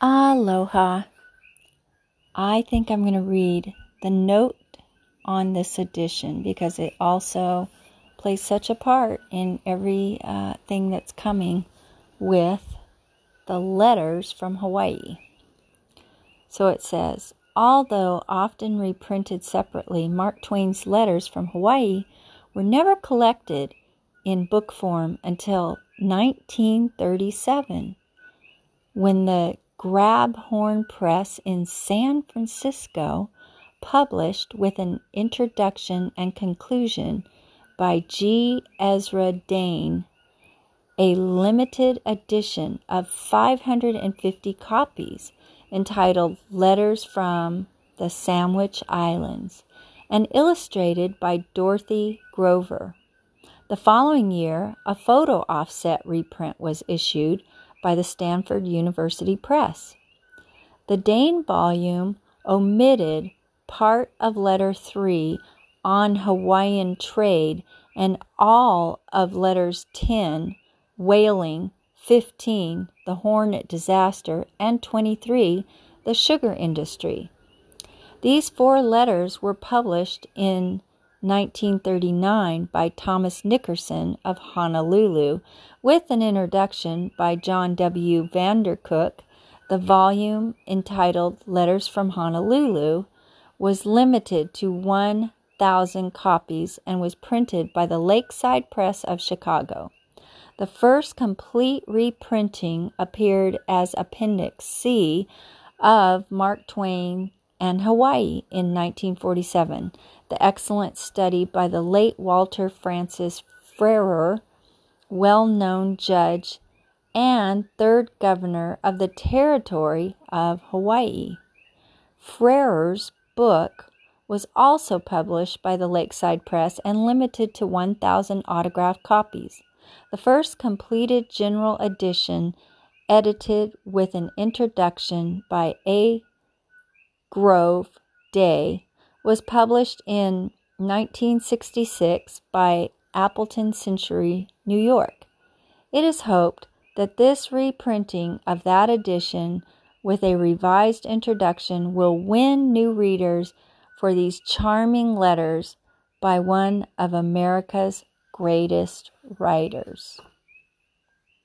Aloha. I think I'm going to read the note on this edition because it also plays such a part in every uh, thing that's coming with the letters from Hawaii. So it says, although often reprinted separately, Mark Twain's letters from Hawaii were never collected in book form until 1937 when the Grabhorn Press in San Francisco published with an introduction and conclusion by G. Ezra Dane a limited edition of 550 copies entitled Letters from the Sandwich Islands and illustrated by Dorothy Grover. The following year, a photo offset reprint was issued by the Stanford University Press. The Dane volume omitted part of Letter 3 on Hawaiian trade and all of Letters 10, whaling, 15, the Hornet disaster, and 23, the sugar industry. These four letters were published in 1939 by Thomas Nickerson of Honolulu, with an introduction by John W. Vandercook. The volume entitled Letters from Honolulu was limited to 1,000 copies and was printed by the Lakeside Press of Chicago. The first complete reprinting appeared as Appendix C of Mark Twain and Hawaii in 1947 the excellent study by the late Walter Francis Frear, well known judge and third governor of the territory of Hawaii. Frear's book was also published by the Lakeside Press and limited to 1,000 autographed copies. The first completed general edition, edited with an introduction by A. Grove Day, was published in 1966 by Appleton Century, New York. It is hoped that this reprinting of that edition with a revised introduction will win new readers for these charming letters by one of America's greatest writers.